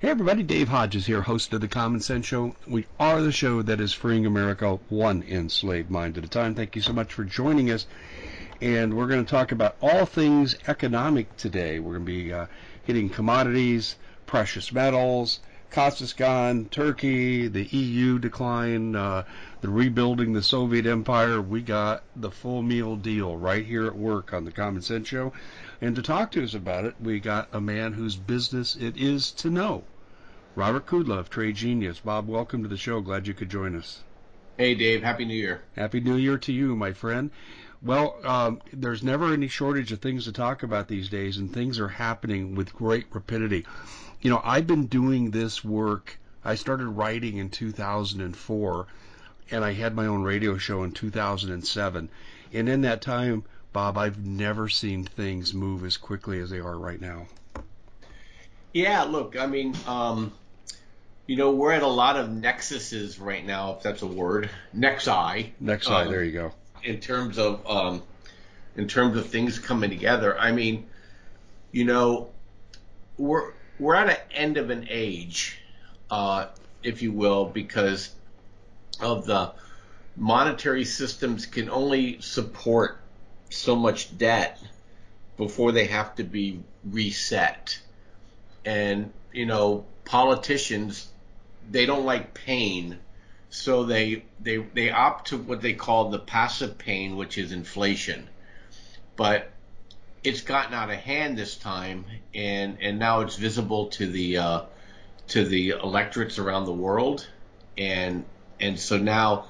Hey everybody, Dave Hodges here, host of the Common Sense Show. We are the show that is freeing America one enslaved mind at a time. Thank you so much for joining us. And we're going to talk about all things economic today. We're going to be uh, hitting commodities, precious metals, Kazakhstan, Turkey, the EU decline, uh, the rebuilding the Soviet Empire. We got the full meal deal right here at work on the Common Sense Show. And to talk to us about it, we got a man whose business it is to know. Robert Kudla of Trade Genius. Bob, welcome to the show. Glad you could join us. Hey, Dave. Happy New Year. Happy New Year to you, my friend. Well, um, there's never any shortage of things to talk about these days, and things are happening with great rapidity. You know, I've been doing this work. I started writing in 2004, and I had my own radio show in 2007. And in that time, Bob, I've never seen things move as quickly as they are right now. Yeah, look, I mean, um, you know, we're at a lot of nexuses right now, if that's a word. Nexi. Nexi, um, there you go. In terms of um, in terms of things coming together. I mean, you know, we're we're at an end of an age, uh, if you will, because of the monetary systems can only support so much debt before they have to be reset. And, you know, politicians, they don't like pain. So they, they, they opt to what they call the passive pain, which is inflation. But it's gotten out of hand this time, and, and now it's visible to the, uh, to the electorates around the world. And, and so now,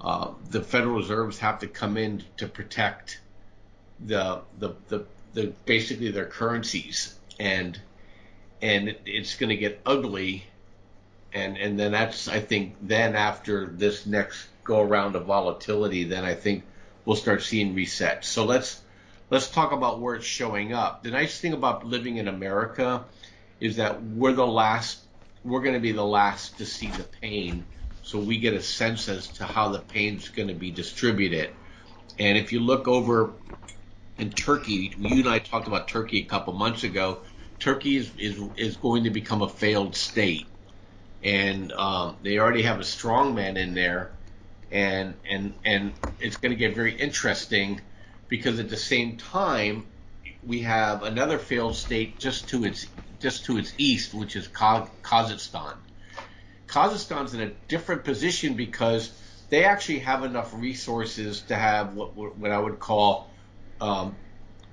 uh, the Federal Reserves have to come in to protect the the the, the basically their currencies and and it, it's going to get ugly and and then that's I think then after this next go around of volatility then I think we'll start seeing resets. So let's let's talk about where it's showing up. The nice thing about living in America is that we're the last we're going to be the last to see the pain so we get a sense as to how the pain's going to be distributed. And if you look over in Turkey, you and I talked about Turkey a couple months ago. Turkey is is, is going to become a failed state, and um, they already have a strongman in there, and and and it's going to get very interesting because at the same time we have another failed state just to its just to its east, which is Kazakhstan. Kazakhstan's in a different position because they actually have enough resources to have what what I would call um,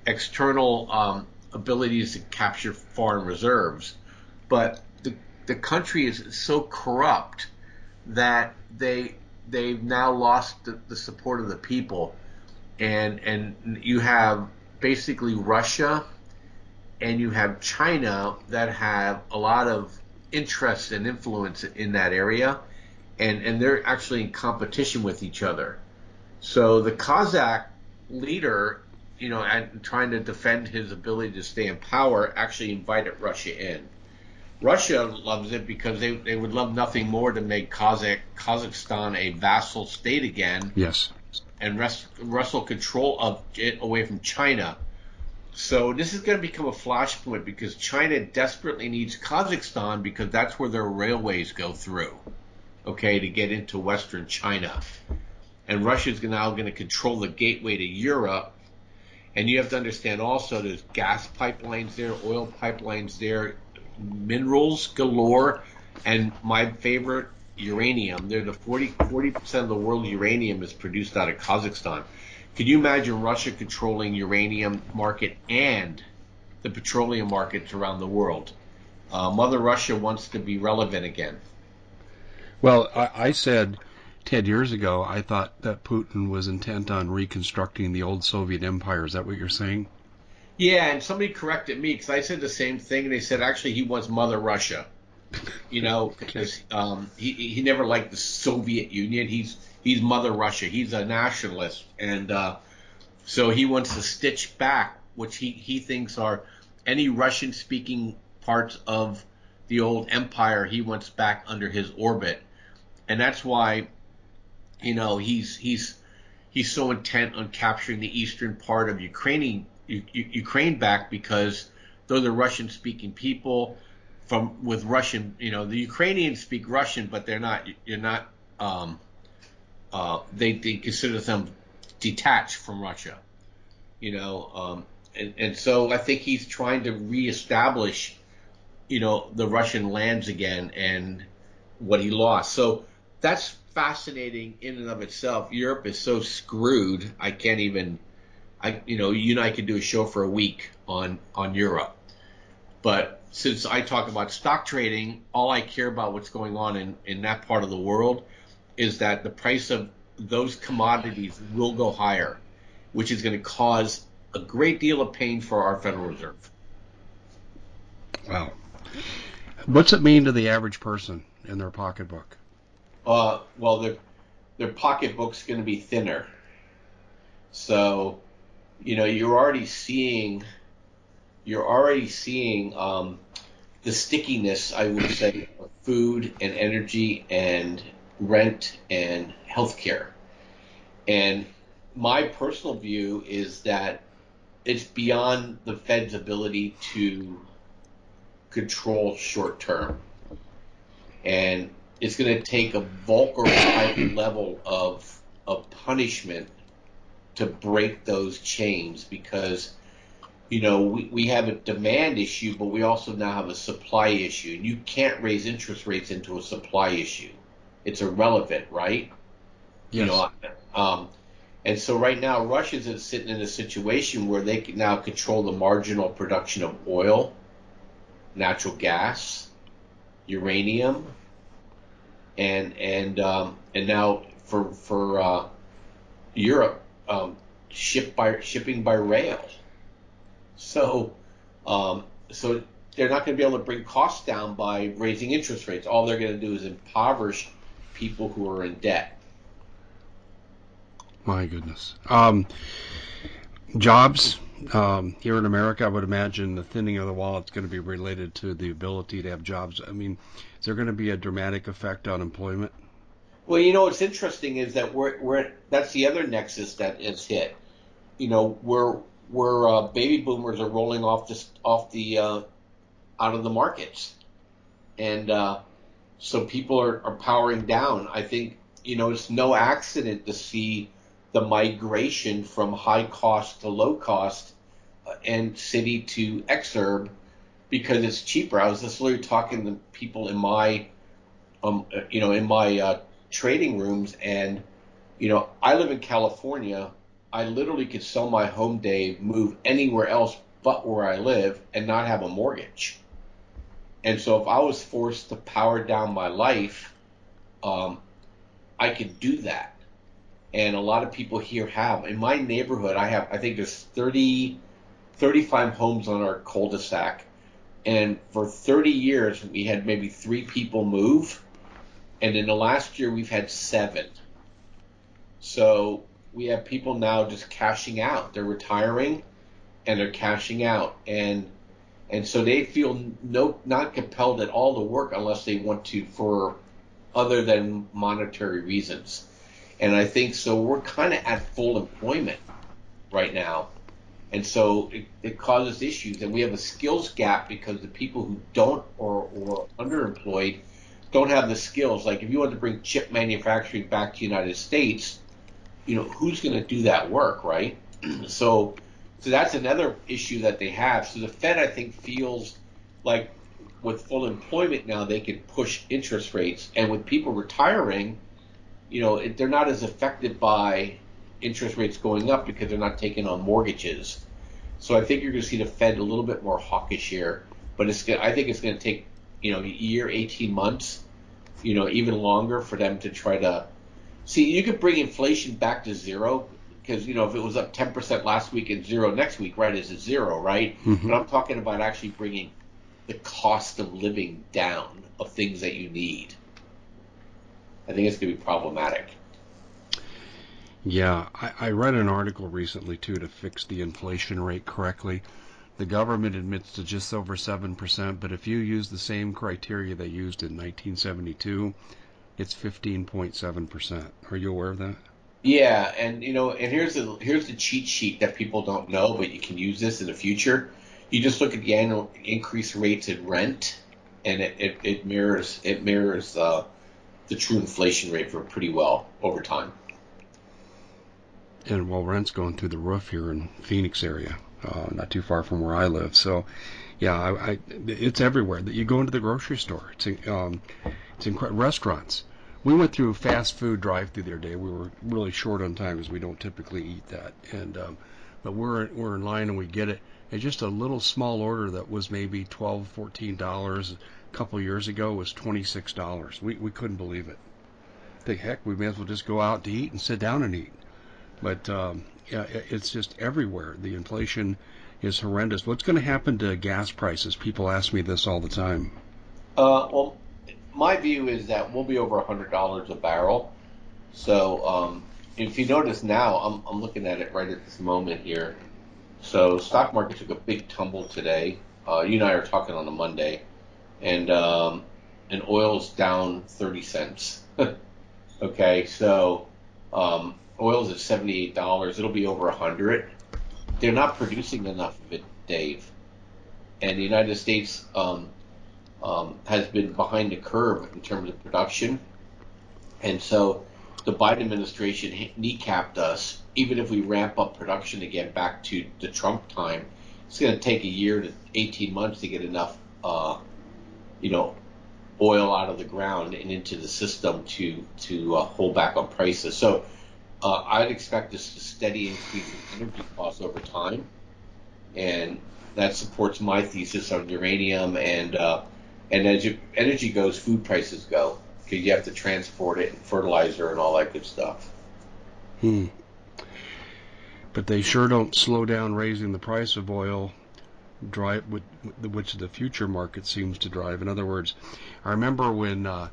external um, abilities to capture foreign reserves, but the the country is so corrupt that they they've now lost the, the support of the people, and and you have basically Russia and you have China that have a lot of interest and influence in that area, and and they're actually in competition with each other. So the Kazakh leader you know, and trying to defend his ability to stay in power, actually invited Russia in. Russia loves it because they, they would love nothing more to make Kazakh, Kazakhstan a vassal state again. Yes. And rest, wrestle control of it away from China. So this is going to become a flashpoint because China desperately needs Kazakhstan because that's where their railways go through, okay, to get into Western China. And Russia is now going to control the gateway to Europe and you have to understand also there's gas pipelines there, oil pipelines there, minerals galore, and my favorite, uranium. They're the 40 percent of the world uranium is produced out of Kazakhstan. Could you imagine Russia controlling uranium market and the petroleum markets around the world? Uh, Mother Russia wants to be relevant again. Well, I, I said 10 years ago, I thought that Putin was intent on reconstructing the old Soviet empire. Is that what you're saying? Yeah, and somebody corrected me because I said the same thing, and they said actually he wants Mother Russia. You know, because um, he he never liked the Soviet Union. He's he's Mother Russia. He's a nationalist, and uh, so he wants to stitch back, which he he thinks are any Russian-speaking parts of the old empire. He wants back under his orbit, and that's why you know, he's he's he's so intent on capturing the eastern part of Ukraine Ukraine back because they're the Russian speaking people. From with Russian. You know, the Ukrainians speak Russian, but they're not. You're not. Um, uh, they they consider them detached from Russia. You know, um, and and so I think he's trying to reestablish, you know, the Russian lands again and what he lost. So that's fascinating in and of itself. Europe is so screwed. I can't even. I you know you and I could do a show for a week on on Europe, but since I talk about stock trading, all I care about what's going on in in that part of the world is that the price of those commodities will go higher, which is going to cause a great deal of pain for our Federal Reserve. Wow. What's it mean to the average person in their pocketbook? Uh, well, their their pocketbook's going to be thinner. So, you know, you're already seeing you're already seeing um, the stickiness, I would say, of food and energy and rent and healthcare. And my personal view is that it's beyond the Fed's ability to control short term. And it's going to take a Volcker type level of of punishment to break those chains because you know we, we have a demand issue but we also now have a supply issue and you can't raise interest rates into a supply issue it's irrelevant right yes. you know um, and so right now russia's sitting in a situation where they can now control the marginal production of oil natural gas uranium and and um, and now for for uh, Europe, um, ship by shipping by rail. So um, so they're not going to be able to bring costs down by raising interest rates. All they're going to do is impoverish people who are in debt. My goodness. Um, jobs um, here in America, I would imagine the thinning of the wallet is going to be related to the ability to have jobs. I mean, is there going to be a dramatic effect on employment? Well, you know what's interesting is that we're, we're that's the other nexus that is hit. You know, we're we're uh, baby boomers are rolling off off the uh, out of the markets, and uh, so people are, are powering down. I think you know it's no accident to see the migration from high cost to low cost uh, and city to exurb because it's cheaper. I was just literally talking to people in my, um, you know, in my uh, trading rooms, and you know, I live in California. I literally could sell my home day, move anywhere else but where I live, and not have a mortgage. And so, if I was forced to power down my life, um, I could do that and a lot of people here have. In my neighborhood, I have, I think there's 30, 35 homes on our cul-de-sac. And for 30 years, we had maybe three people move. And in the last year, we've had seven. So we have people now just cashing out. They're retiring and they're cashing out. And, and so they feel no, not compelled at all to work unless they want to for other than monetary reasons. And I think so we're kind of at full employment right now. And so it, it, causes issues. And we have a skills gap because the people who don't or, or underemployed don't have the skills. Like if you want to bring chip manufacturing back to the United States, you know, who's going to do that work, right? Mm-hmm. so, so that's another issue that they have. So the Fed, I think, feels like with full employment now, they can push interest rates. And with people retiring, you know, it, they're not as affected by interest rates going up because they're not taking on mortgages. So I think you're going to see the Fed a little bit more hawkish here, but it's I think it's going to take you know a year, 18 months, you know, even longer for them to try to see. You could bring inflation back to zero because you know if it was up 10% last week and zero next week, right? Is it zero, right? Mm-hmm. But I'm talking about actually bringing the cost of living down of things that you need. I think it's going to be problematic. Yeah, I, I read an article recently too to fix the inflation rate correctly. The government admits to just over 7%, but if you use the same criteria they used in 1972, it's 15.7%. Are you aware of that? Yeah, and you know, and here's the here's the cheat sheet that people don't know, but you can use this in the future. You just look at the annual increase rates in rent and it, it, it mirrors it mirrors uh, the true inflation rate for pretty well over time. And while rent's going through the roof here in Phoenix area, uh, not too far from where I live. So, yeah, I, I, it's everywhere. That you go into the grocery store, it's um, it's incredible. Restaurants. We went through a fast food drive-through the other day. We were really short on time because we don't typically eat that, and um, but we're we're in line and we get it. And just a little small order that was maybe twelve, fourteen dollars a couple years ago was twenty six dollars. We we couldn't believe it. Think heck, we may as well just go out to eat and sit down and eat. But um, yeah, it's just everywhere. The inflation is horrendous. What's going to happen to gas prices? People ask me this all the time. Uh, well, my view is that we'll be over hundred dollars a barrel. So um, if you notice now, I'm, I'm looking at it right at this moment here. So stock market took a big tumble today. Uh, you and I are talking on a Monday, and um, and oil's down thirty cents. okay, so um, oil's at seventy eight dollars. It'll be over a hundred. They're not producing enough of it, Dave. And the United States um, um, has been behind the curve in terms of production, and so the Biden administration kneecapped us. Even if we ramp up production again back to the Trump time, it's going to take a year to 18 months to get enough, uh, you know, oil out of the ground and into the system to to uh, hold back on prices. So uh, I'd expect a steady increase in energy costs over time, and that supports my thesis on uranium and uh, and as you, energy goes, food prices go because you have to transport it and fertilizer and all that good stuff. Hmm. But they sure don't slow down raising the price of oil, drive which the future market seems to drive. In other words, I remember when uh,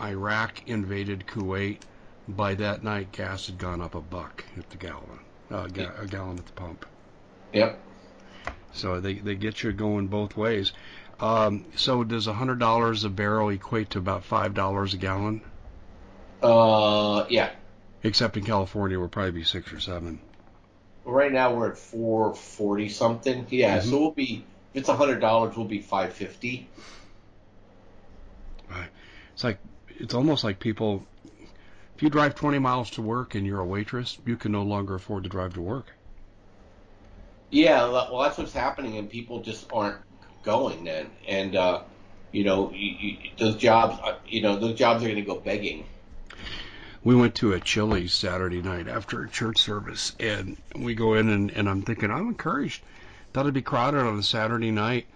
Iraq invaded Kuwait. By that night, gas had gone up a buck at the gallon, uh, ga- a gallon at the pump. Yep. So they they get you going both ways. Um, so does hundred dollars a barrel equate to about five dollars a gallon? Uh, yeah. Except in California, we'll probably be six or seven. Right now we're at four forty something. Yeah, mm-hmm. so we'll be if it's hundred dollars, we'll be five fifty. Right. It's like it's almost like people. If you drive twenty miles to work and you're a waitress, you can no longer afford to drive to work. Yeah, well, that's what's happening, and people just aren't going then, and uh, you know you, you, those jobs, uh, you know those jobs are going to go begging. We went to a Chili's Saturday night after a church service, and we go in and, and I'm thinking I'm encouraged. Thought it'd be crowded on a Saturday night,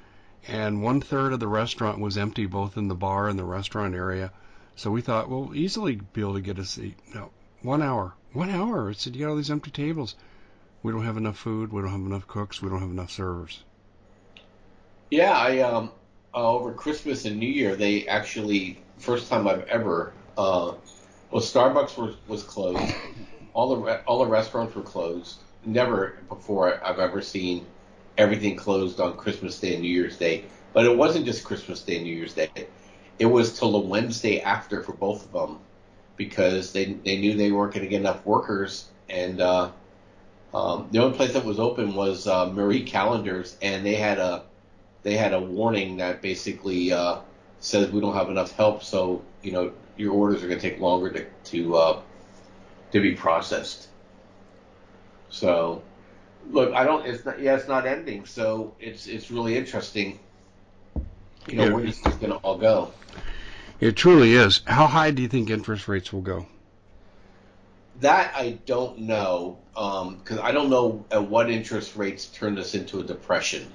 and one third of the restaurant was empty, both in the bar and the restaurant area. So we thought we'll easily be able to get a seat. No, one hour, one hour. I said you got all these empty tables. We don't have enough food. We don't have enough cooks. We don't have enough servers. Yeah, I um uh, over Christmas and New Year they actually first time I've ever uh well Starbucks was was closed. All the re- all the restaurants were closed. Never before I've ever seen everything closed on Christmas Day and New Year's Day. But it wasn't just Christmas Day and New Year's Day. It was till the Wednesday after for both of them because they they knew they weren't going to get enough workers and uh, um, the only place that was open was uh, Marie Callender's and they had a they had a warning that basically uh, says we don't have enough help, so you know your orders are going to take longer to to uh, to be processed. So, look, I don't. It's not. Yeah, it's not ending. So it's it's really interesting. You know, yeah. where this is going to all go. It truly is. How high do you think interest rates will go? That I don't know, because um, I don't know at what interest rates turn this into a depression.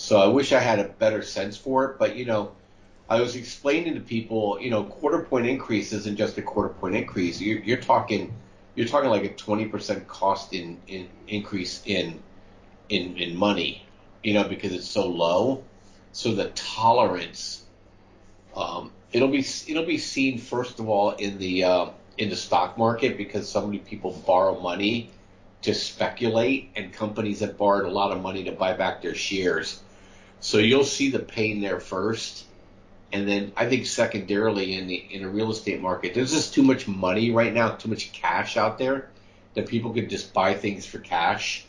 So I wish I had a better sense for it. But, you know, I was explaining to people, you know, quarter point increase isn't just a quarter point increase. You're, you're talking, you're talking like a 20% cost in, in increase in, in, in money, you know, because it's so low. So the tolerance, um, it'll be, it'll be seen first of all in the, uh, in the stock market because so many people borrow money to speculate and companies have borrowed a lot of money to buy back their shares so you'll see the pain there first, and then I think secondarily in the in a real estate market, there's just too much money right now, too much cash out there that people could just buy things for cash.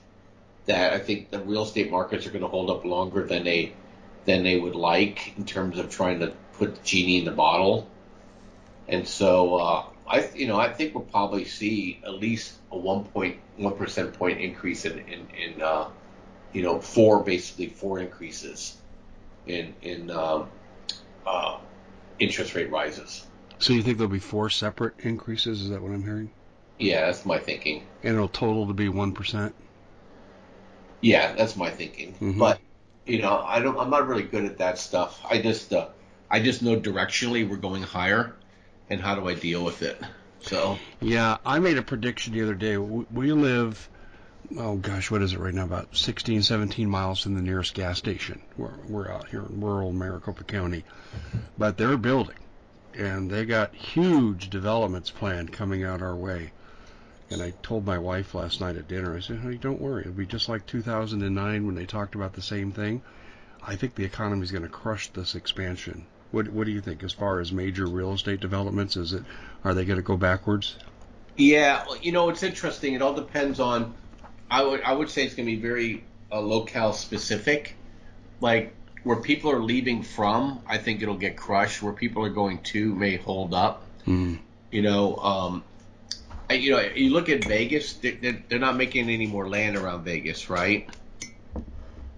That I think the real estate markets are going to hold up longer than a than they would like in terms of trying to put the genie in the bottle. And so uh, I, you know, I think we'll probably see at least a 1.1 percent point increase in, in, in uh, you know, four basically four increases in in um, uh, interest rate rises. So you think there'll be four separate increases? Is that what I'm hearing? Yeah, that's my thinking. And it'll total to be one percent. Yeah, that's my thinking. Mhm. But you know, I don't. I'm not really good at that stuff. I just, uh, I just know directionally we're going higher, and how do I deal with it? So Yeah, I made a prediction the other day. We, we live, oh gosh, what is it right now? About 16, 17 miles from the nearest gas station. We're, we're out here in rural Maricopa County. But they're building, and they got huge developments planned coming out our way. And I told my wife last night at dinner, I said, honey, don't worry. It'll be just like 2009 when they talked about the same thing. I think the economy is going to crush this expansion. What, what do you think as far as major real estate developments? Is it, are they going to go backwards? yeah, you know, it's interesting. It all depends on. I would, I would say it's going to be very uh, locale specific. Like where people are leaving from, I think it'll get crushed. Where people are going to may hold up. Hmm. You know, um, I- you know, you look at Vegas; they- they're, they're not making any more land around Vegas, right?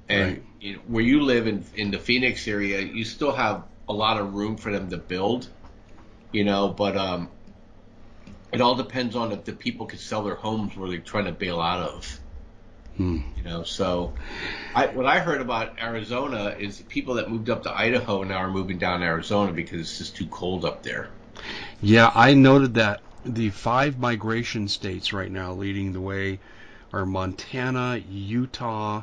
And Right. you know, where you live in in the Phoenix area, you still have a lot of room for them to build. You know, but um, it all depends on if the people can sell their homes where they're trying to bail out of. Hmm. You know, so I, what I heard about Arizona is people that moved up to Idaho now are moving down to Arizona because it's just too cold up there. Yeah, I noted that the five migration states right now leading the way are Montana, Utah,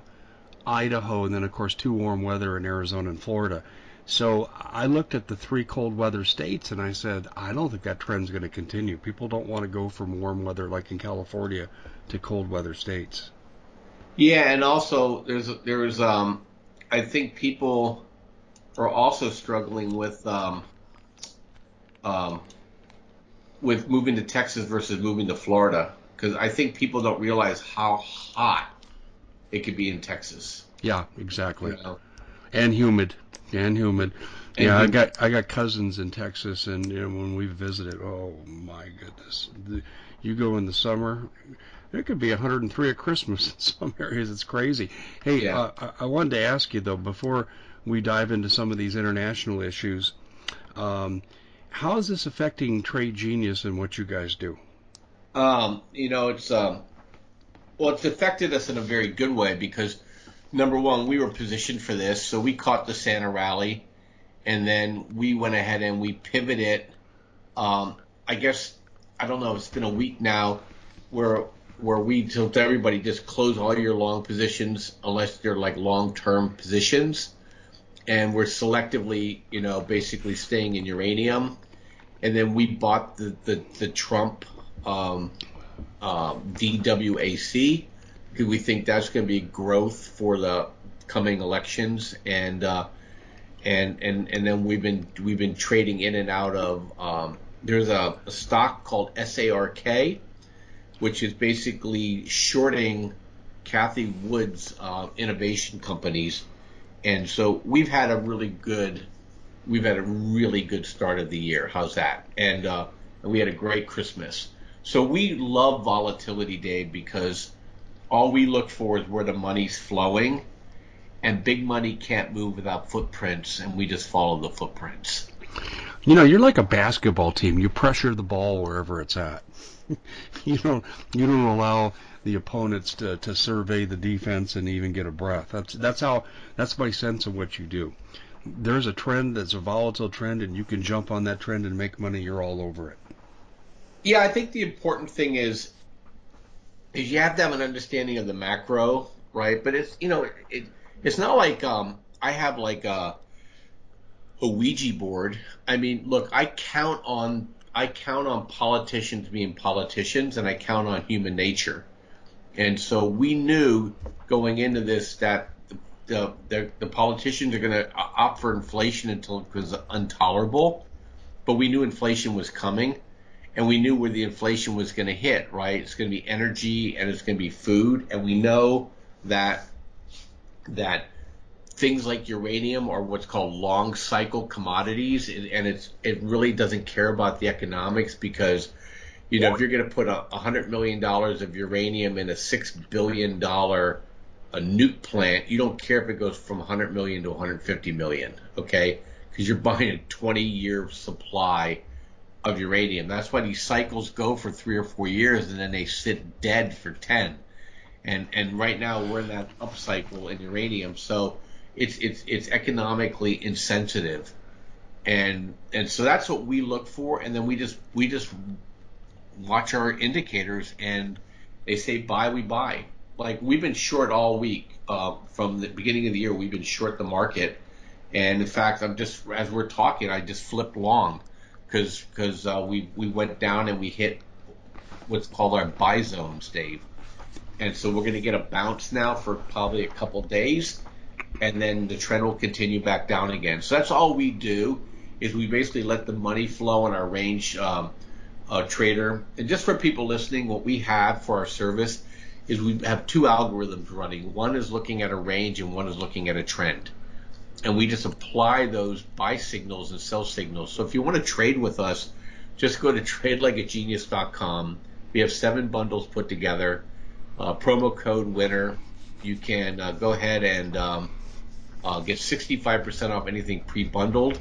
Idaho, and then of course two warm weather in Arizona and Florida. So I looked at the three cold weather states and I said, I don't think that trend's going to continue. People don't want to go from warm weather like in California to cold weather states. Yeah, and also there's there's um, I think people are also struggling with um, um, with moving to Texas versus moving to Florida because I think people don't realize how hot it could be in Texas. Yeah, exactly. You know? and humid and humid. And yeah, I got I got cousins in Texas, and you know, when we visited, oh my goodness, the, you go in the summer, it could be 103 at Christmas in some areas. It's crazy. Hey, Yeah. uh, I, I wanted to ask you though before we dive into some of these international issues, um, how is this affecting Trade Genius and what you guys do? Um, you know, it's um, well, it's affected us in a very good way because number one, we were positioned for this, so we caught the Santa rally, and then we went ahead and we pivoted. Um, I guess I don't know. It's been a week now, where where we told everybody just close all your long positions unless they're like long term positions, and we're selectively, you know, basically staying in uranium, and then we bought the the, the Trump um, um, DWAC because we think that's going to be growth for the coming elections, and uh, and and and then we've been we've been trading in and out of. Um, there's a, a stock called SARK, which is basically shorting Cathie Wood's uh, innovation companies, and so we've had a really good we've had a really good start of the year. How's that? And uh, we had a great Christmas. So we love volatility, Dave, because all we look for is where the money's flowing, and big money can't move without footprints, and we just follow the footprints. You know, you're like a basketball team. You pressure the ball wherever it's at. you don't you don't allow the opponents to, to survey the defense and even get a breath. That's that's how that's my sense of what you do. There's a trend that's a volatile trend and you can jump on that trend and make money, you're all over it. Yeah, I think the important thing is is you have to have an understanding of the macro, right? But it's you know it it's not like um I have like a a Ouija board. I mean, look, I count on I count on politicians being politicians, and I count on human nature. And so we knew going into this that the the, the politicians are going to opt for inflation until it was intolerable, but we knew inflation was coming and we knew where the inflation was going to hit, right? It's going to be energy and it's going to be food, and we know that that things like uranium are what's called long cycle commodities, and it's it really doesn't care about the economics because you know if you're going to put a hundred million dollars of uranium in a six billion dollar a nuke plant, you don't care if it goes from 100 million to 150 million, okay? Because you're buying a 20 year supply of uranium. That's why these cycles go for three or four years and then they sit dead for 10. And and right now we're in that upcycle in uranium, so it's it's it's economically insensitive, and and so that's what we look for, and then we just we just watch our indicators, and they say buy, we buy. Like we've been short all week uh, from the beginning of the year. We've been short the market, and in fact, I'm just as we're talking, I just flipped long because because uh, we we went down and we hit what's called our buy zones, Dave. And so we're going to get a bounce now for probably a couple days, and then the trend will continue back down again. So that's all we do is we basically let the money flow in our range um, uh, trader. And just for people listening, what we have for our service is we have two algorithms running. One is looking at a range, and one is looking at a trend. And we just apply those buy signals and sell signals. So if you want to trade with us, just go to tradelikeagenius.com. We have seven bundles put together uh, promo code winner. You can uh, go ahead and um, uh, get 65% off anything pre-bundled.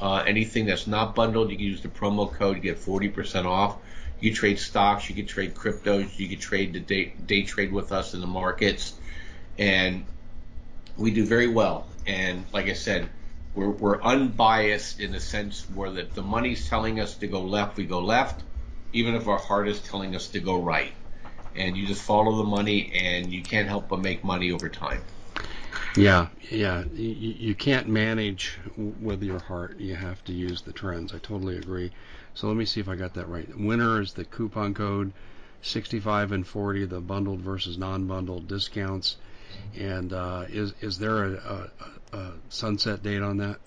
Uh, anything that's not bundled, you can use the promo code, to get 40% off. You can trade stocks, you can trade cryptos, you can trade the day, day trade with us in the markets, and we do very well. And like I said, we're, we're unbiased in the sense where the, the money's telling us to go left, we go left, even if our heart is telling us to go right and you just follow the money, and you can't help but make money over time. Yeah, yeah. You, you can't manage with your heart. You have to use the trends. I totally agree. So let me see if I got that right. Winner is the coupon code 65 and 40, the bundled versus non-bundled discounts. And uh, is is there a, a, a, sunset date on that?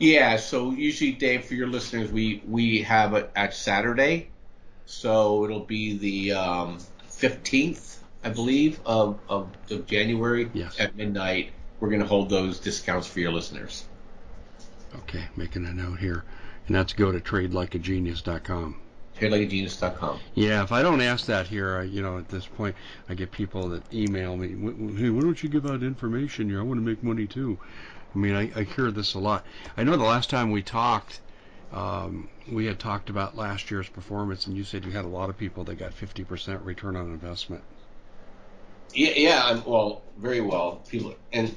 Yeah. So usually, Dave, for your listeners, we we have it at Saturday. So it'll be the um, 15th, I believe, of, of, of January yes. at midnight. We're going to hold those discounts for your listeners. Okay, making a note here. And that's go to tradelikeagenius.com. TradeLikeAgenius.com. Yeah, if I don't ask that here, you know, at this point, I get people that email me, hey, why don't you give out information here? I want to make money too. I mean, I, I hear this a lot. I know the last time we talked, um, we had talked about last year's performance, and you said you had a lot of people that got 50% return on investment. Yeah, yeah, well, very well. People, and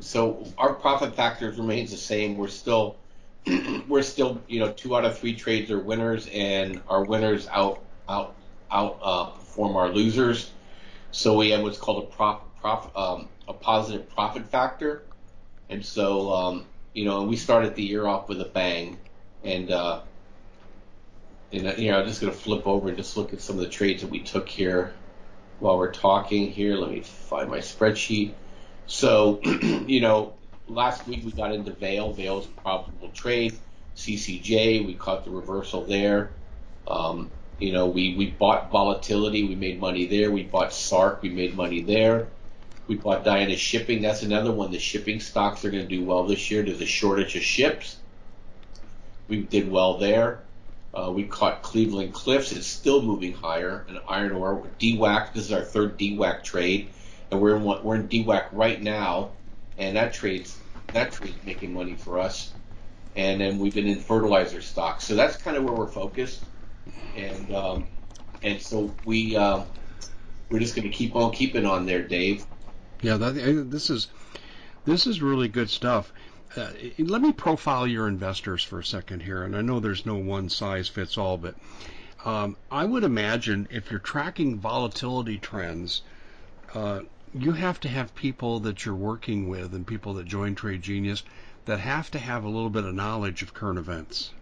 so our profit factors remains the same. We're still, we're still, you know, two out of three trades are winners, and our winners out, out, out uh, perform our losers. So we have what's called a prof, prof, um, a positive profit factor, and so um, you know, we started the year off with a bang and uh, and uh, you know, I'm just to flip over and just look at some of the trades that we took here while we're talking here. Let me find my spreadsheet. So, you know, last week we got into Vale. Vale's profitable trade. CCJ, we caught the reversal there. Um, you know, we, we bought volatility, we made money there. We bought SARK, we made money there. We bought Diana Shipping. That's another one. The shipping stocks are going to do well this year. There's a shortage of ships we did well there. Uh, we caught Cleveland Cliffs. It's still moving higher. And iron ore, DWAC. This is our third DWAC trade, and we're in we're in DWAC right now, and that trade's that trade's making money for us. And then we've been in fertilizer stocks, so that's kind of where we're focused. And um, and so we uh, we're just going to keep on keeping on there, Dave. Yeah, that, this is this is really good stuff. Uh, let me profile your investors for a second here, and I know there's no one size fits all, but um, I would imagine if you're tracking volatility trends, uh, you have to have people that you're working with and people that join Trade Genius that have to have a little bit of knowledge of current events.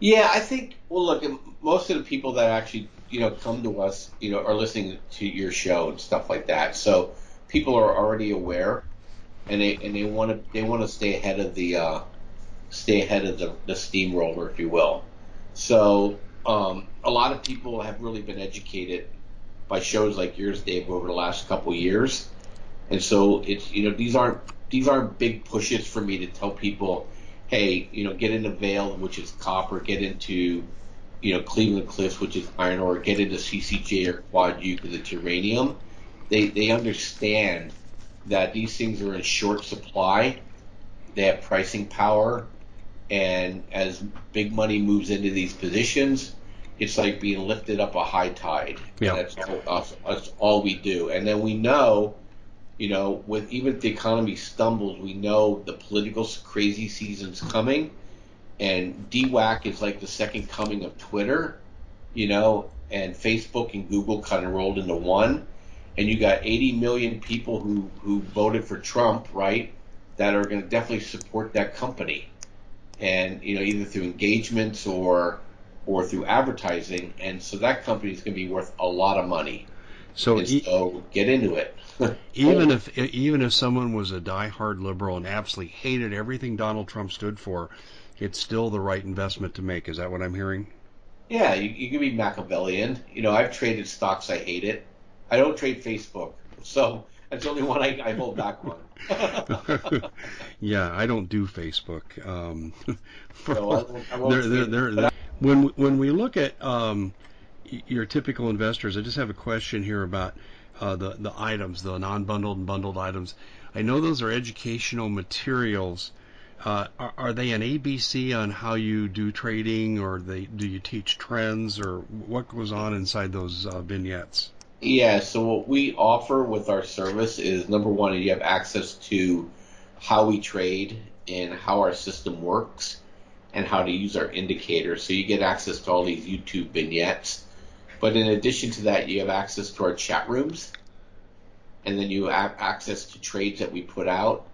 Yeah, I think. Well, look, most of the people that actually you know come to us, you know, are listening to your show and stuff like that. So people are already aware and they and they want to they want to stay ahead of the uh, stay ahead of the, the steamroller, if you will. So um, a lot of people have really been educated by shows like yours, Dave, over the last couple years, And so it's you know these aren't these aren't big pushes for me to tell people, hey, you know, get into Vale, which is copper, get into you know Cleveland Cliffs, which is iron ore, get into CCJ or Quad U because it's uranium. They they understand that these things are in short supply. They have pricing power, and as big money moves into these positions, it's like being lifted up a high tide. Yeah. That's all, that's all we do. And then we know, you know, with even if the economy stumbles, we know the political crazy season's coming. And DWAC is like the second coming of Twitter, you know, and Facebook and Google kind of rolled into one. And you got 80 million people who, who voted for Trump, right, that are going to definitely support that company. And, you know, either through engagements or or through advertising, and so that company is going to be worth a lot of money. So, and so get into it. even if even if someone was a die-hard liberal and absolutely hated everything Donald Trump stood for, it's still the right investment to make. Is that what I'm hearing? Yeah, you, you can be Machiavellian. You know, I've traded stocks I hate it. I don't trade Facebook, so that's the only one I, I hold back on. yeah, I don't do Facebook. Um, so I won't, I they're, they're, they're, when when we look at um, your typical investors, I just have a question here about uh, the the items, the non-bundled and bundled items. I know those are educational materials. Uh, are, are, they an ABC on how you do trading, or they do you teach trends, or what goes on inside those uh, vignettes? Yeah. So what we offer with our service is number one, you have access to how we trade and how our system works and how to use our indicators. So you get access to all these YouTube vignettes. But in addition to that, you have access to our chat rooms, and then you have access to trades that we put out,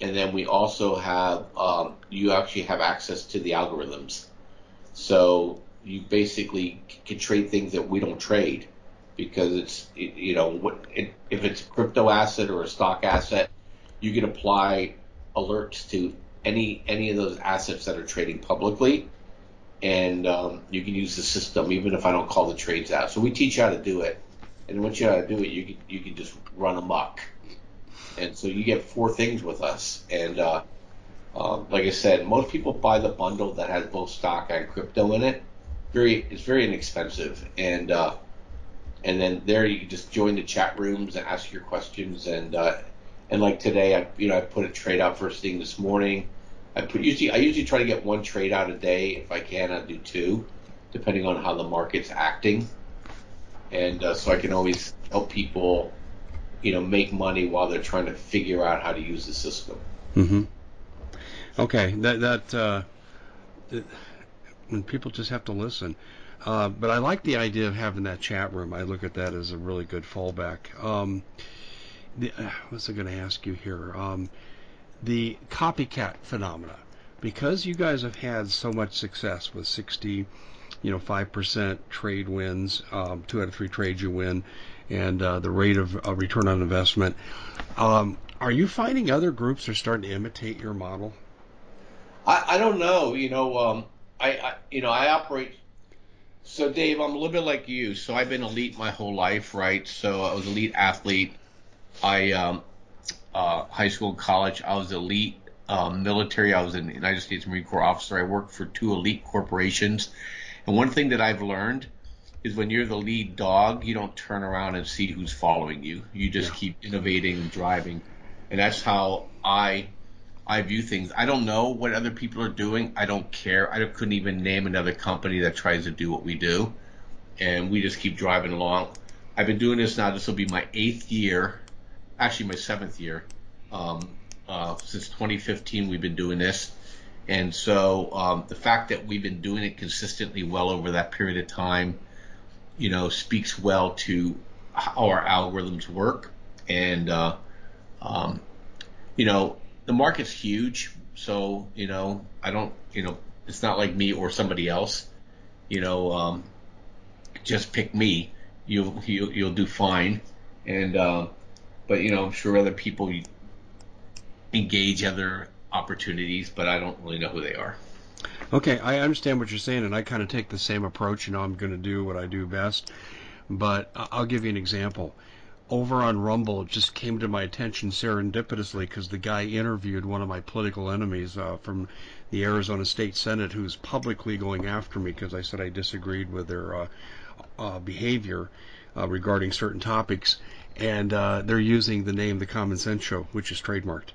and then we also have um, you actually have access to the algorithms. So you basically can trade things that we don't trade because it's you know if it's crypto asset or a stock asset, you can apply alerts to any any of those assets that are trading publicly, and um, you can use the system even if I don't call the trades out. So we teach you how to do it, and once you know how to do it, you can you can just run amok. And so you get four things with us, and uh, um, like I said, most people buy the bundle that has both stock and crypto in it. Very, it's very inexpensive, and uh, and then there you can just join the chat rooms and ask your questions, and uh, and like today, I you know I put a trade out first thing this morning. I put usually I usually try to get one trade out a day. If I can, I do two, depending on how the market's acting, and uh, so I can always help people, you know, make money while they're trying to figure out how to use the system. Mm-hmm. Okay, that that uh, when people just have to listen. Uh, but I like the idea of having that chat room. I look at that as a really good fallback. Um, the, uh, what's I going to ask you here? Um, the copycat phenomena. Because you guys have had so much success with 60, you know, 5% trade wins, um, two out of three trades you win, and uh, the rate of uh, return on investment, um, are you finding other groups are starting to imitate your model? I, I don't know. You know, um, I, I you know I operate. So Dave, I'm a little bit like you. So I've been elite my whole life, right? So I was elite athlete. I um, uh, high school college. I was elite um, military. I was an United States Marine Corps officer. I worked for two elite corporations. And one thing that I've learned is when you're the lead dog, you don't turn around and see who's following you. You just yeah. keep innovating and driving. And that's how I I view things. I don't know what other people are doing. I don't care. I couldn't even name another company that tries to do what we do. And we just keep driving along. I've been doing this now. This will be my eighth year actually my seventh year. Um, uh, since 2015, we've been doing this. And so um, the fact that we've been doing it consistently well over that period of time, you know, speaks well to how our algorithms work. And, uh, um, you know, the market's huge. So, you know, I don't, you know, it's not like me or somebody else. You know, um, just pick me. You'll, you'll, you'll do fine. And, uh, but you know, I'm sure other people engage other opportunities, but I don't really know who they are. Okay, I understand what you're saying, and I kind of take the same approach. You know, I'm going to do what I do best, but I'll give you an example. over on Rumble, it just came to my attention serendipitously because the guy interviewed one of my political enemies uh, from the Arizona State Senate who's publicly going after me because I said I disagreed with their uh, uh, behavior uh, regarding certain topics, and uh, they're using the name The Common Sense Show, which is trademarked.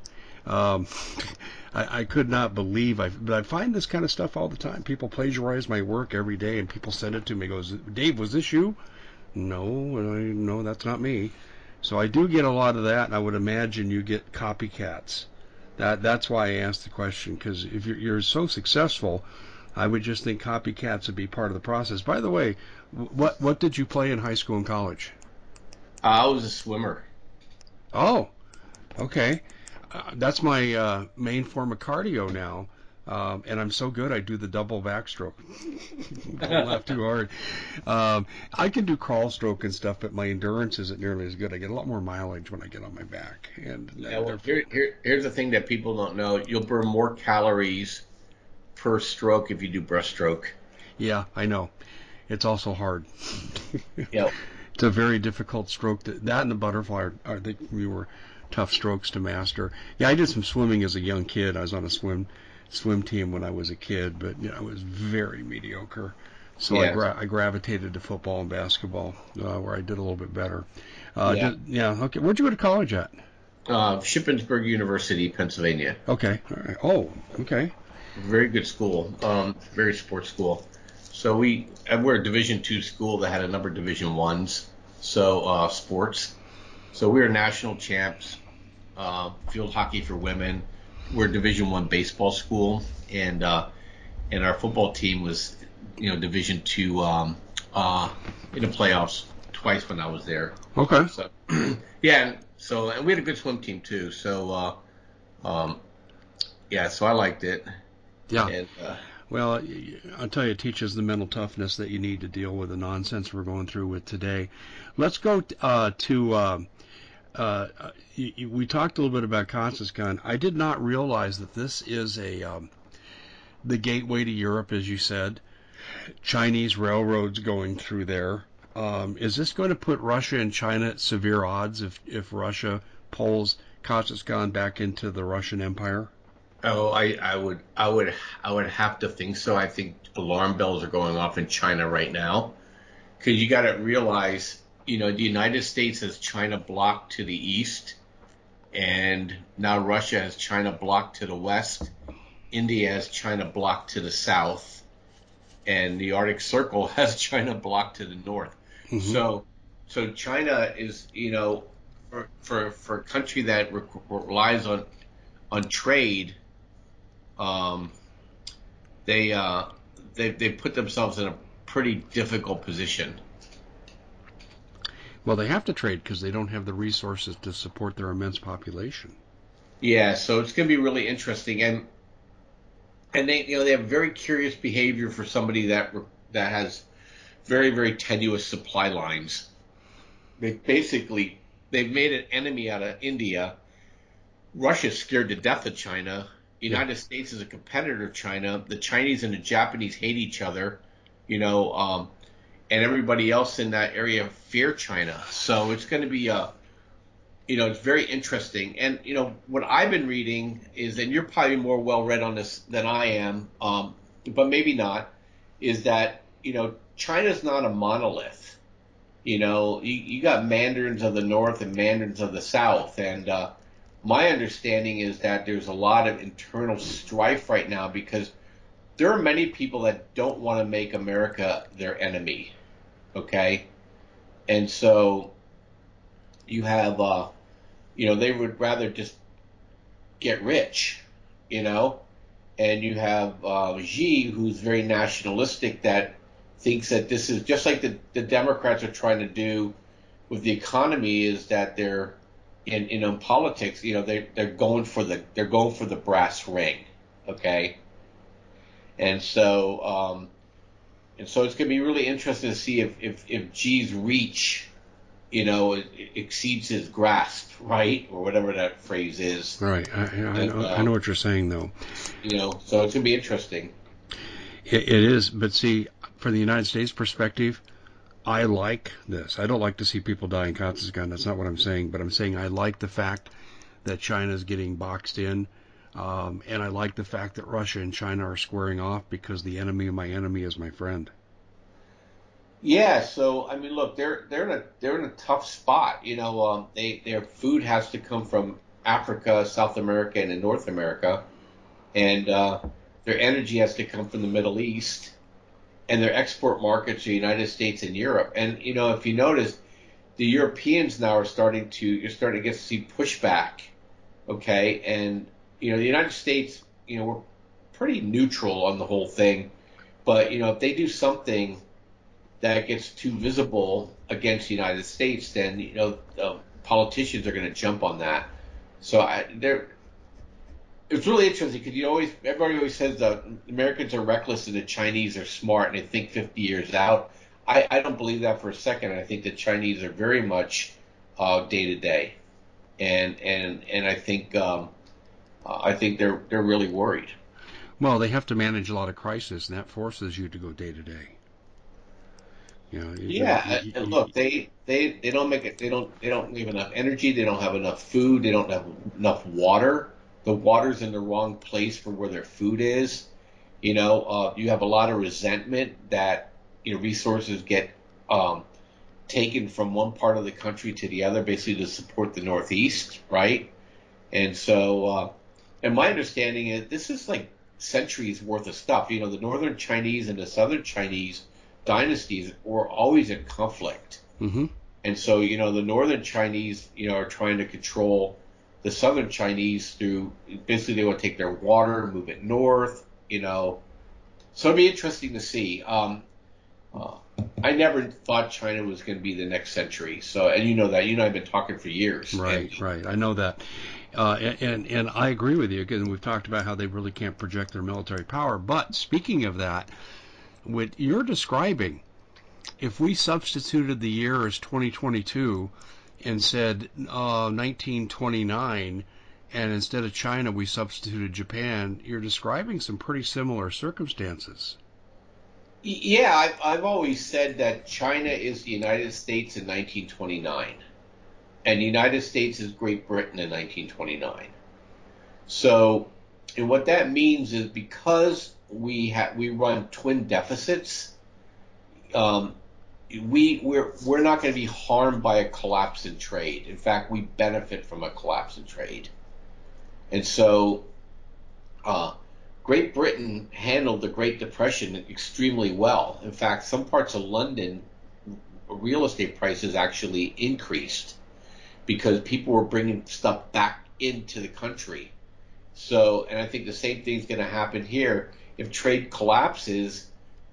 Um, I, I could not believe I, but I find this kind of stuff all the time. People plagiarize my work every day, and people send it to me. Goes, Dave, was this you? No, no, that's not me. So I do get a lot of that, and I would imagine you get copycats. That that's why I asked the question because if you're, you're so successful, I would just think copycats would be part of the process. By the way, what what did you play in high school and college? I was a swimmer. Oh, okay. Uh, that's my uh, main form of cardio now. Um, and I'm so good, I do the double backstroke. Don't laugh too hard. Um, I can do crawl stroke and stuff, but my endurance isn't nearly as good. I get a lot more mileage when I get on my back. And yeah, well, here, here, here's the thing that people don't know: you'll burn more calories per stroke if you do breaststroke. Yeah, I know. It's also hard. yep. It's a very difficult stroke. That, that and the butterfly are, are the, we were tough strokes to master. Yeah, I did some swimming as a young kid. I was on a swim swim team when I was a kid, but you know, I was very mediocre. So. I, gra- I gravitated to football and basketball, uh, where I did a little bit better. Uh, yeah. Yeah. Okay. Where'd you go to college at? Uh, Shippensburg University, Pennsylvania. Okay. All right. Oh, okay. Very good school. Um, very sports school. So we we're a Division two school that had a number of Division ones. So uh, sports. So we were national champs. Uh, field hockey for women we're a Division One baseball school, and uh, and our football team was you know Division Two um, uh, in the playoffs twice when I was there. Okay. So yeah, and so and we had a good swim team too. So uh, um, yeah, so I liked it. Yeah. And, uh, well, I'll tell you, it teaches the mental toughness that you need to deal with the nonsense we're going through with today. Let's go uh, to uh, uh, we talked a little bit about Kazakhstan. I did not realize that this is a um, the gateway to Europe, as you said. Chinese railroads going through there. Um, is this going to put Russia and China at severe odds if if Russia pulls Kazakhstan back into the Russian Empire? Oh, I, I would I would I would have to think so. I think alarm bells are going off in China right now because you got to realize you know, the United States has China blocked to the east, and now Russia has China blocked to the west. India has China blocked to the south, and the Arctic Circle has China blocked to the north. Mm-hmm. So, so China is, you know, for for, for a country that re- relies on on trade, um, they uh, they they put themselves in a pretty difficult position. Well, they have to trade because they don't have the resources to support their immense population. Yeah, so it's going to be really interesting, and and they you know they have very curious behavior for somebody that that has very very tenuous supply lines. They basically they've made an enemy out of India. Russia's scared to death of China. United yeah. States is a competitor of China. The Chinese and the Japanese hate each other. You know, um, and everybody else in that area fear China. So it's going to be a, you know, it's very interesting. And you know, what I've been reading is, and you're probably more well read on this than I am, um, but maybe not, is that you know China's not a monolith. You know, you, you got mandarins of the north and mandarins of the south, and uh, my understanding is that there's a lot of internal strife right now because there are many people that don't want to make America their enemy okay? And so you have, uh, you know, they would rather just get rich, you know? And you have uh, Xi, who's very nationalistic, that thinks that this is just like the, the Democrats are trying to do with the economy, is that they're in in politics, you know, they they're going for the they're going for the brass ring, okay? And so um, and so it's going to be really interesting to see if, if, if Xi's reach, you know, exceeds his grasp, right? Or whatever that phrase is. Right. I, I, and, know, uh, I know what you're saying, though. You know, so it's going to be interesting. It, it is. But see, from the United States perspective, I like this. I don't like to see people die in Kazakhstan. That's not what I'm saying, but I'm saying I like the fact that China is getting boxed in, um, and I like the fact that Russia and China are squaring off because the enemy of my enemy is my friend. Yeah, so I mean, look, they're they're in a they're in a tough spot. You know, um, they their food has to come from Africa, South America, and North America, and uh, their energy has to come from the Middle East, and their export markets are the United States and Europe. And you know, if you notice, the Europeans now are starting to you're starting to get to see pushback. Okay, and you know, the United States, you know, we're pretty neutral on the whole thing, but you know, if they do something that gets too visible against the United States, then you know politicians are going to jump on that. So I, there, it's really interesting because you always everybody always says the Americans are reckless and the Chinese are smart and they think 50 years out. I, I don't believe that for a second. I think the Chinese are very much day to day, and and and I think um, I think they're they're really worried. Well, they have to manage a lot of crisis, and that forces you to go day to day. You know, yeah, you, you, look, they, they they don't make it. They don't they don't have enough energy. They don't have enough food. They don't have enough water. The water's in the wrong place for where their food is. You know, uh, you have a lot of resentment that you know resources get um, taken from one part of the country to the other, basically to support the Northeast, right? And so, uh, and my understanding is this is like centuries worth of stuff. You know, the Northern Chinese and the Southern Chinese dynasties were always in conflict. Mm-hmm. And so, you know, the northern Chinese, you know, are trying to control the southern Chinese through basically they want to take their water, move it north, you know. So it'd be interesting to see. Um, uh, I never thought China was going to be the next century. So, and you know that. You know, I've been talking for years. Right, and, right. I know that. Uh, and, and, and I agree with you. Again, we've talked about how they really can't project their military power. But speaking of that, what you're describing, if we substituted the year as 2022 and said uh, 1929, and instead of China we substituted Japan, you're describing some pretty similar circumstances. Yeah, I've, I've always said that China is the United States in 1929, and the United States is Great Britain in 1929. So, and what that means is because we ha- we run twin deficits. Um, we we're we're not going to be harmed by a collapse in trade. In fact, we benefit from a collapse in trade. And so, uh, Great Britain handled the Great Depression extremely well. In fact, some parts of London real estate prices actually increased because people were bringing stuff back into the country. So, and I think the same thing's going to happen here if trade collapses,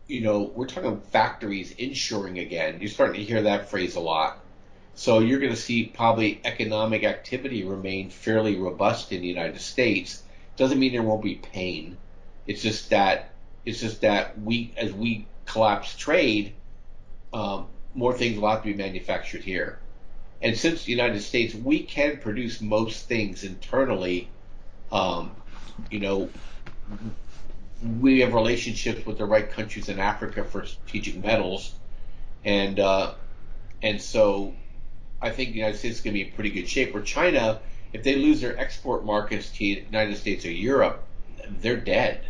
you know, we're talking factories insuring again. You're starting to hear that phrase a lot. So you're going to see probably economic activity remain fairly robust in the United States. Doesn't mean there won't be pain. It's just that it's just that we as we collapse trade, um, more things will have to be manufactured here. And since the United States, we can produce most things internally. Um, you know, we have relationships with the right countries in Africa for strategic metals, and uh, and so I think the United States is going to be in pretty good shape. Where China, if they lose their export markets to the United States or Europe, they're dead.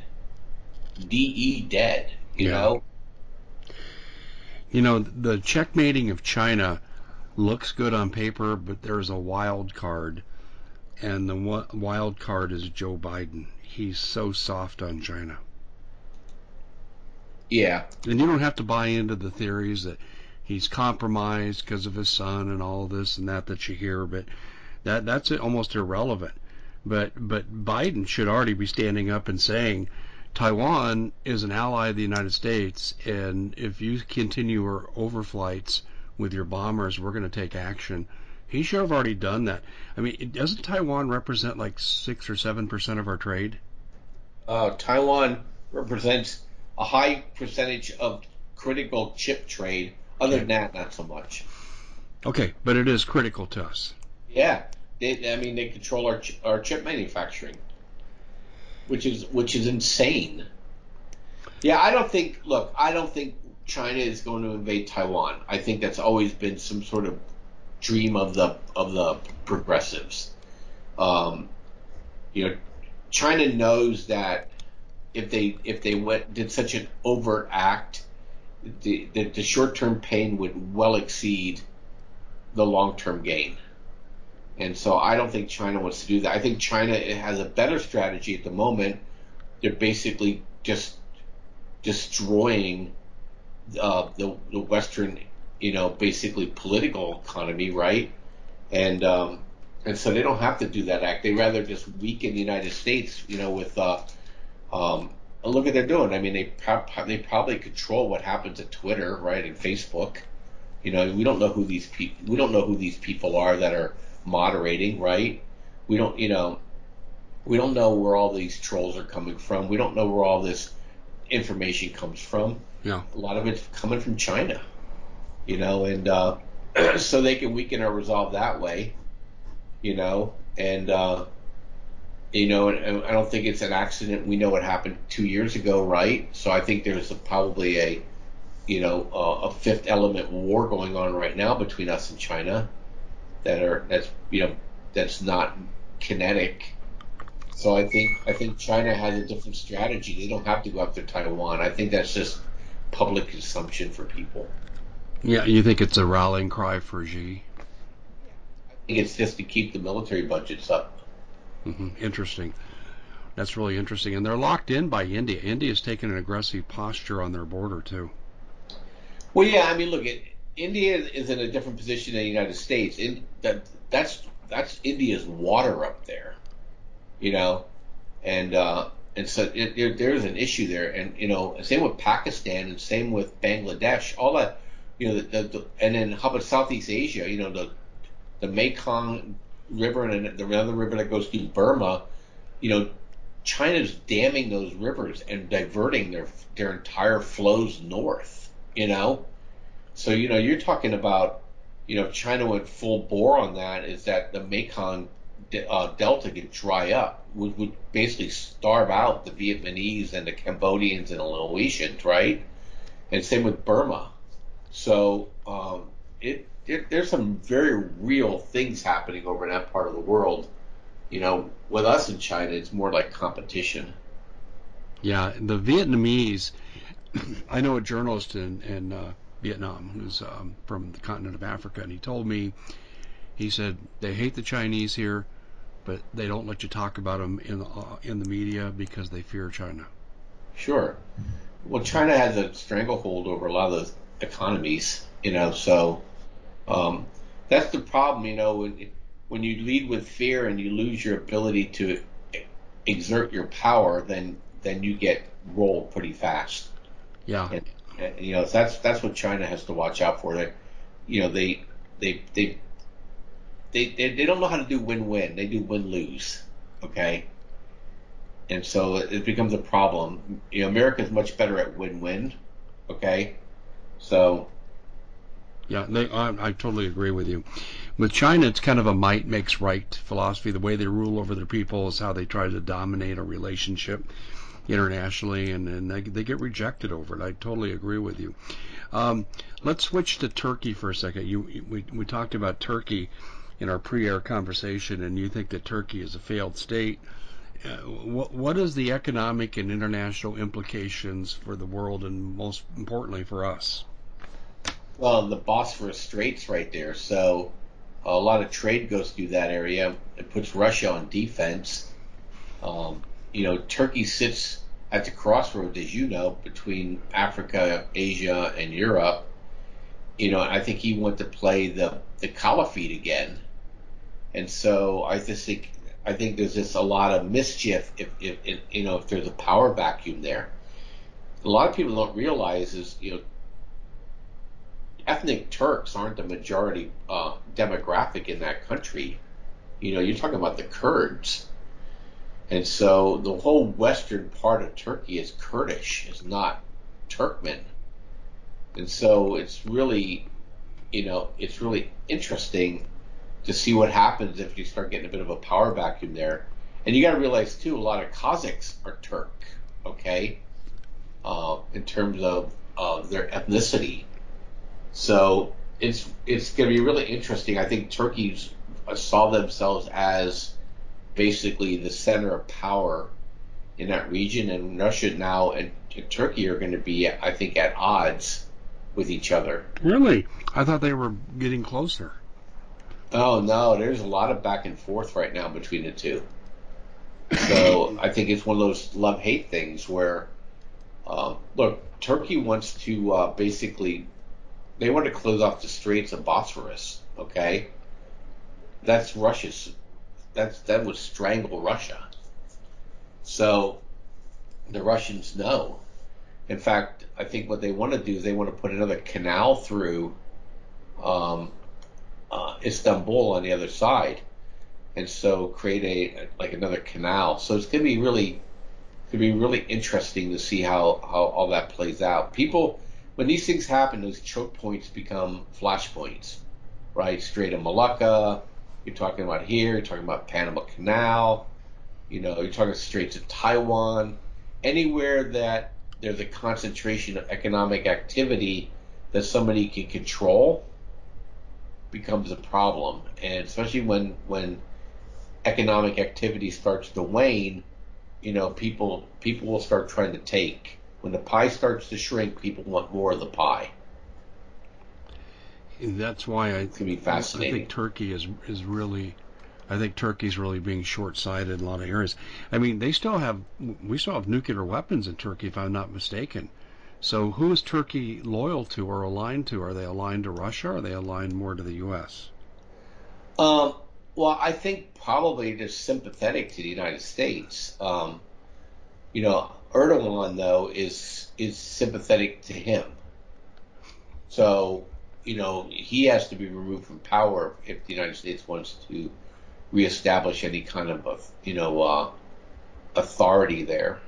De dead. You yeah. know. You know the checkmating of China looks good on paper, but there's a wild card, and the wild card is Joe Biden he's so soft on China. Yeah. And you don't have to buy into the theories that he's compromised because of his son and all this and that that you hear, but that that's almost irrelevant. But but Biden should already be standing up and saying Taiwan is an ally of the United States, and if you continue your overflights with your bombers, we're going to take action. He should have already done that. I mean, doesn't Taiwan represent like six or seven percent of our trade? uh, Taiwan represents a high percentage of critical chip trade. Other than that, not so much. Okay, but it is critical to us. Yeah, they, I mean they control our our chip manufacturing, which is which is insane. Yeah, I don't think. Look, I don't think China is going to invade Taiwan. I think that's always been some sort of dream of the of the progressives. Um, you know, China knows that if they if they went did such an overt act, the the, the short term pain would well exceed the long term gain. And so I don't think China wants to do that. I think China has a better strategy at the moment. They're basically just destroying uh, the, the Western, you know, basically political economy, right? And um, and so they don't have to do that act. They rather just weaken the United States, you know, with uh, um, look what they're doing. I mean, they they probably control what happens at Twitter, right, and Facebook. You know, we don't know who these people we don't know who these people are that are moderating, right? We don't, you know, we don't know where all these trolls are coming from. We don't know where all this information comes from. Yeah. A lot of it's coming from China, you know, and uh, so they can weaken our resolve that way, you know, and uh, you know, and I don't think it's an accident. We know what happened two years ago, right? So I think there's a, probably a, you know, a, a fifth element war going on right now between us and China, that are that's you know that's not kinetic. So I think I think China has a different strategy. They don't have to go after Taiwan. I think that's just public consumption for people. Yeah, you think it's a rallying cry for Xi? I think it's just to keep the military budgets up. Mm-hmm. Interesting. That's really interesting. And they're locked in by India. India's taken an aggressive posture on their border too. Well, yeah. I mean, look, it, India is in a different position than the United States. In, that that's that's India's water up there, you know, and uh, and so it, there, there's an issue there, and you know, same with Pakistan and same with Bangladesh. All that, you know, the, the, the and then how about Southeast Asia? You know, the the Mekong River and the other river that goes through Burma. You know, China's damming those rivers and diverting their their entire flows north. You know, so you know, you're talking about, you know, China went full bore on that. Is that the Mekong uh, Delta could dry up, would, would basically starve out the Vietnamese and the Cambodians and the Laotians, right? And same with Burma. So um, it, it there's some very real things happening over in that part of the world. You know, with us in China, it's more like competition. Yeah, the Vietnamese. I know a journalist in, in uh, Vietnam, who's um, from the continent of Africa, and he told me, he said they hate the Chinese here, but they don't let you talk about them in uh, in the media because they fear China. Sure. Well, China has a stranglehold over a lot of those economies, you know. So um, that's the problem, you know. When, when you lead with fear and you lose your ability to exert your power, then then you get rolled pretty fast. Yeah. And, you know, that's that's what China has to watch out for. They, you know, they they they they they, they don't know how to do win-win. They do win-lose. Okay. And so it becomes a problem. You know, America is much better at win-win. Okay. So. Yeah, they, I, I totally agree with you. With China, it's kind of a might makes right philosophy. The way they rule over their people is how they try to dominate a relationship internationally, and, and they, they get rejected over it. I totally agree with you. Um, let's switch to Turkey for a second. You, we, we talked about Turkey in our pre-air conversation, and you think that Turkey is a failed state. Uh, what, what is the economic and international implications for the world, and most importantly for us? Well, the Bosphorus Straits right there, so a lot of trade goes through that area. It puts Russia on defense. Um, you know, Turkey sits at the crossroads, as you know, between Africa, Asia, and Europe. You know, I think he wants to play the the caliphate again, and so I just think I think there's just a lot of mischief if, if, if you know if there's a power vacuum there. A lot of people don't realize is you know ethnic Turks aren't the majority uh, demographic in that country. You know, you're talking about the Kurds and so the whole western part of Turkey is Kurdish, it's not Turkmen. And so it's really, you know, it's really interesting to see what happens if you start getting a bit of a power vacuum there. And you got to realize too, a lot of Kazakhs are Turk, okay, uh, in terms of uh, their ethnicity. So it's it's going to be really interesting. I think Turkey's uh, saw themselves as basically the center of power in that region, and Russia now and, and Turkey are going to be, I think, at odds with each other. Really, I thought they were getting closer. Oh no, there's a lot of back and forth right now between the two. So I think it's one of those love hate things where, um, look, Turkey wants to uh, basically, they want to close off the Straits of Bosphorus. Okay, that's Russia's. That's that would strangle Russia. So the Russians know. In fact, I think what they want to do is they want to put another canal through um, uh, Istanbul on the other side, and so create a like another canal. So it's going to be really going to be really interesting to see how how all that plays out. People, when these things happen, those choke points become flashpoints, right? Strait of Malacca. You're talking about here. You're talking about Panama Canal. You know, you're talking Straits of Taiwan. Anywhere that there's a concentration of economic activity that somebody can control becomes a problem, and especially when when economic activity starts to wane, you know, people people will start trying to take. When the pie starts to shrink, people want more of the pie. That's why I, it's gonna be fascinating. I think Turkey is is really, I think Turkey's really being short-sighted in a lot of areas. I mean, they still have we still have nuclear weapons in Turkey, if I'm not mistaken. So who is Turkey loyal to or aligned to? Are they aligned to Russia? Or are they aligned more to the U.S.? Um, well, I think probably they're sympathetic to the United States. Um, you know, Erdogan though is is sympathetic to him. So, you know, he has to be removed from power if the United States wants to reestablish any kind of, a, you know, uh, authority there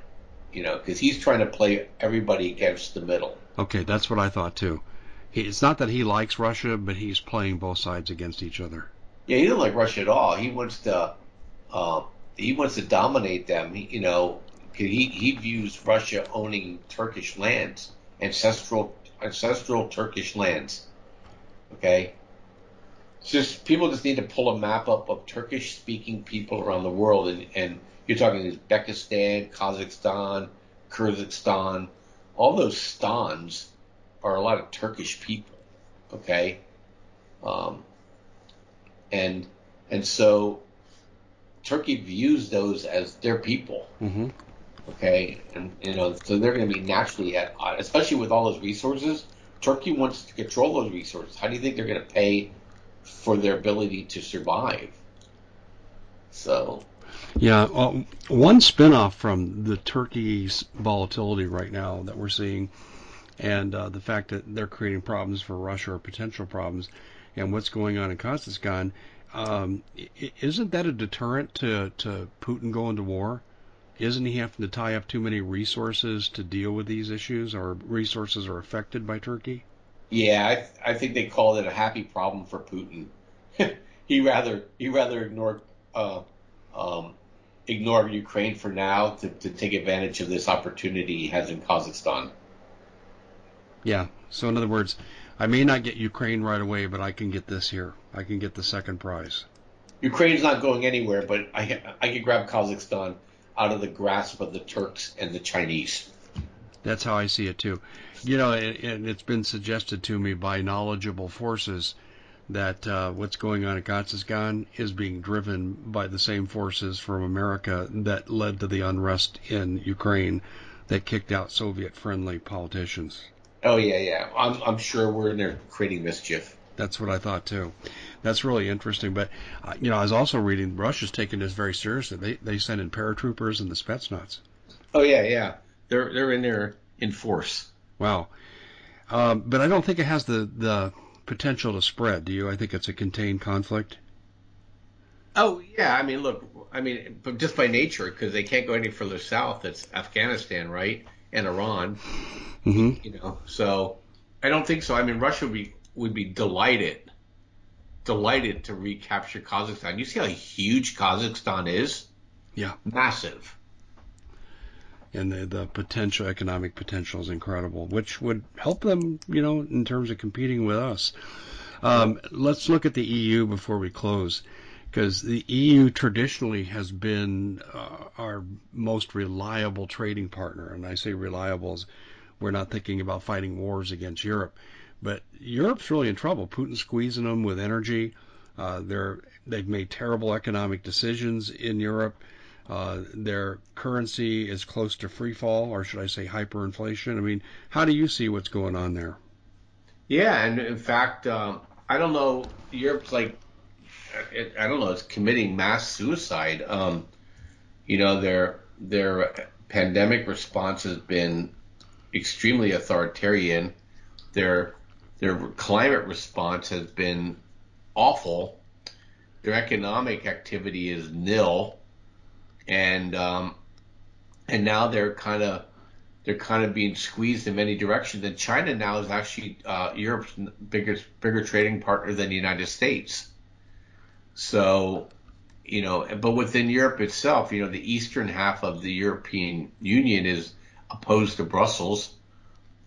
you know, because he's trying to play everybody against the middle. Okay, that's what I thought too. He, it's not that he likes Russia, but he's playing both sides against each other. Yeah, he doesn't like Russia at all. He wants to, uh, he wants to dominate them. He, you know, he he views Russia owning Turkish lands, ancestral ancestral Turkish lands. Okay. It's just people just need to pull a map up of Turkish speaking people around the world and, and you're talking Uzbekistan, Kazakhstan, Kyrgyzstan. All those stans are a lot of Turkish people. Okay, um, and and so Turkey views those as their people. Mm-hmm. Okay, and you know, so they're going to be naturally at, odds, especially with all those resources. Turkey wants to control those resources. How do you think they're going to pay for their ability to survive? So yeah, well, one spinoff from the Turkey's volatility right now that we're seeing, and uh, the fact that they're creating problems for Russia or potential problems, and what's going on in Kazakhstan, um, isn't that a deterrent to, to Putin going to war? Isn't he having to tie up too many resources to deal with these issues, or resources are affected by Turkey? Yeah, I, th- I think they called it a happy problem for Putin. he rather he rather ignore uh, um, ignore Ukraine for now to, to take advantage of this opportunity he has in Kazakhstan. Yeah. So in other words, I may not get Ukraine right away, but I can get this here. I can get the second prize. Ukraine's not going anywhere, but I I can grab Kazakhstan out of the grasp of the Turks and the Chinese. That's how I see it too. You know, and it's been suggested to me by knowledgeable forces that uh, what's going on in Kazakhstan is being driven by the same forces from America that led to the unrest in Ukraine that kicked out Soviet-friendly politicians. Oh yeah, yeah. I'm I'm sure we're in there creating mischief. That's what I thought too. That's really interesting. But uh, you know, I was also reading Russia's taking this very seriously. They they send in paratroopers and the Spetsnaz. Oh yeah, yeah. They're they're in there in force. Wow. Um, but I don't think it has the the potential to spread. Do you? I think it's a contained conflict. Oh yeah, I mean, look, I mean, just by nature, because they can't go any further south. It's Afghanistan, right, and Iran. Mm-hmm. You know, so I don't think so. I mean, Russia would be would be delighted, delighted to recapture Kazakhstan. You see how huge Kazakhstan is? Yeah, massive. and the, the potential economic potential is incredible, which would help them, you know, in terms of competing with us. Um, let's look at the EU before we close, because the EU traditionally has been uh, our most reliable trading partner, and I say reliable as we're not thinking about fighting wars against Europe, but Europe's really in trouble. Putin's squeezing them with energy. Uh, they're they've made terrible economic decisions in Europe. Uh, their currency is close to free fall, or should I say hyperinflation? I mean, how do you see what's going on there? Yeah, and in fact, um, I don't know. Europe's like, I don't know, it's committing mass suicide. Um, you know, their their pandemic response has been extremely authoritarian. Their their climate response has been awful. Their economic activity is nil and um, and now they're kind of they're kind of being squeezed in many directions. And China now is actually uh, Europe's biggest bigger trading partner than the United States. So, you know, but within Europe itself, you know, the eastern half of the European Union is opposed to Brussels.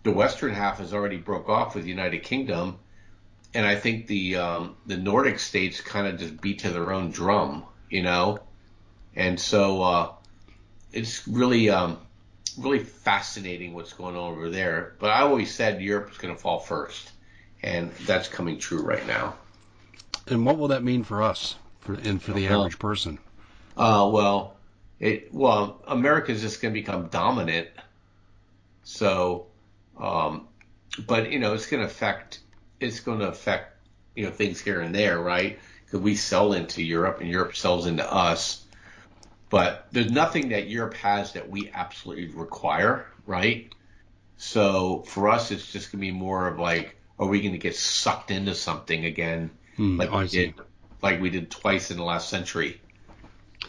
The western half has already broke off with the United Kingdom, and I think the um, the Nordic states kind of just beat to their own drum, you know and so uh, it's really um, really fascinating what's going on over there. But I always said Europe is going to fall first, and that's coming true right now. And what will that mean for us, for, and for the average person? Uh, well, it well America is just going to become dominant. So, um, but you know, it's going to affect it's going to affect you know things here and there, right? Because we sell into Europe and Europe sells into us. But there's nothing that Europe has that we absolutely require, right? So for us, it's just gonna be more of like, are we gonna get sucked into something again, hmm, like we did, like we did twice in the last century?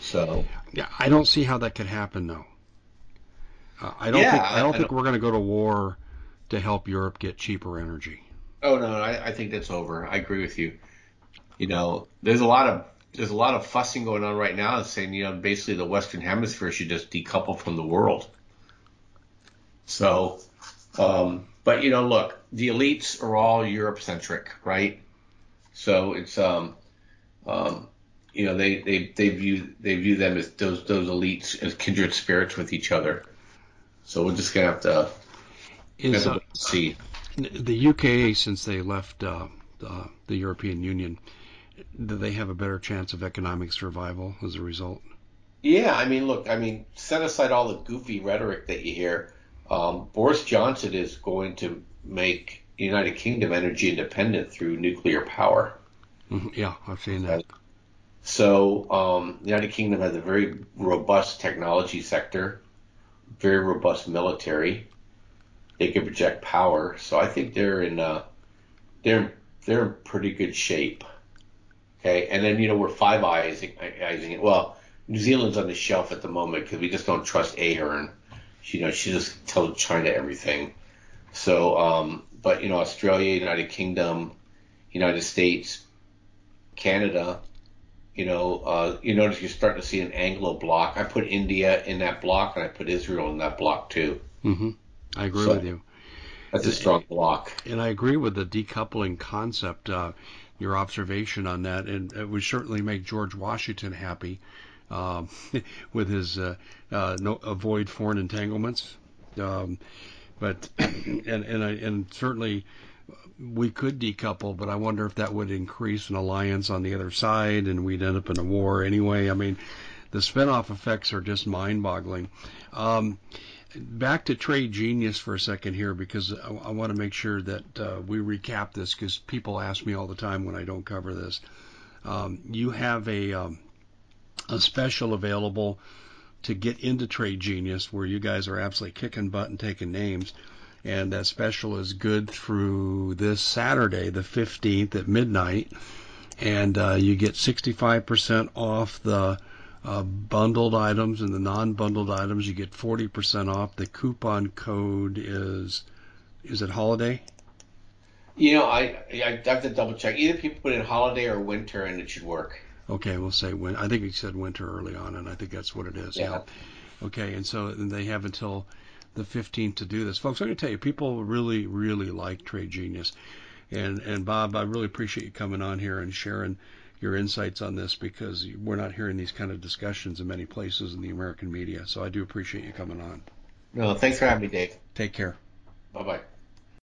So yeah, I don't see how that could happen though. Uh, I don't yeah, think I don't I think don't, we're going to go to war to help Europe get cheaper energy. Oh no, I, I think that's over. I agree with you. You know, there's a lot of there's a lot of fussing going on right now saying, you know, basically the Western Hemisphere should just decouple from the world. So, um, but you know, look, the elites are all Europe centric, right? So it's, um, um, you know, they, they, they view, they view them as those, those elites as kindred spirits with each other. So we're just to have to, Is, uh, see. the UK, since they left uh, uh, the European Union, do they have a better chance of economic survival as a result? Yeah, I mean, look, I mean, set aside all the goofy rhetoric that you hear. Um, Boris Johnson is going to make the United Kingdom energy independent through nuclear power. Mm-hmm. Yeah, I've seen that. So um, the United Kingdom has a very robust technology sector, very robust military. They can project power, so I think they're in uh, they're they're in pretty good shape. Okay, and then you know we're five eyes it. Well, New Zealand's on the shelf at the moment because we just don't trust Ardern. You know, she just tells China everything. So, um, but you know, Australia, United Kingdom, United States, Canada. You know, uh, you notice you're starting to see an Anglo block. I put India in that block, and I put Israel in that block too. Mm-hmm. I agree So- with you, That's a strong block. and I agree with the decoupling concept. Uh, your observation on that, and it would certainly make George Washington happy um, with his uh, uh, no, avoid foreign entanglements. Um, but and and I, and certainly we could decouple, but I wonder if that would increase an alliance on the other side, and we'd end up in a war anyway. I mean, the spinoff effects are just mind-boggling. Um, back to Trade Genius for a second here, because I, I want to make sure that uh, we recap this, because people ask me all the time when I don't cover this. Um, you have a um, a special available to get into Trade Genius, where you guys are absolutely kicking butt and taking names. And that special is good through this Saturday, the 15th at midnight. And uh, you get 65% off the uh, bundled items and the non-bundled items. You get 40% off. The coupon code is, is it holiday? You know, I I have to double check. Either people put in holiday or winter, and it should work. Okay, we'll say win. I think he said winter early on, and I think that's what it is. Yeah. Okay, and so they have until the 15th to do this. Folks, I'm going to tell you, people really, really like Trade Genius. And, and Bob, I really appreciate you coming on here and sharing your insights on this because we're not hearing these kind of discussions in many places in the American media. So I do appreciate you coming on. No, thanks for having me, Dave. Take care. Bye bye.